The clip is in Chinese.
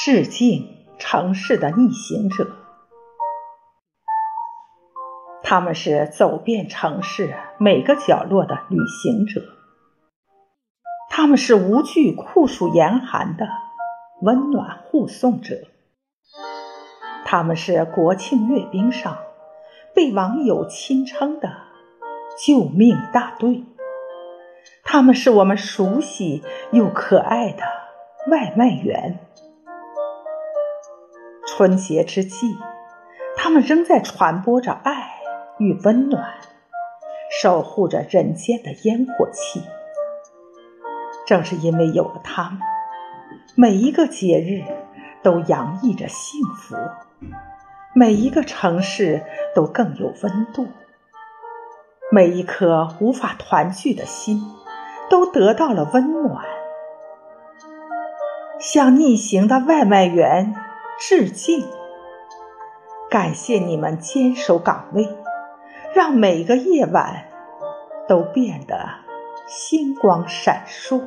致敬城市的逆行者。他们是走遍城市每个角落的旅行者，他们是无惧酷暑严寒的温暖护送者，他们是国庆阅兵上被网友亲称的救命大队，他们是我们熟悉又可爱的外卖员。春节之际，他们仍在传播着爱。与温暖，守护着人间的烟火气。正是因为有了他们，每一个节日都洋溢着幸福，每一个城市都更有温度，每一颗无法团聚的心都得到了温暖。向逆行的外卖员致敬，感谢你们坚守岗位。让每个夜晚都变得星光闪烁。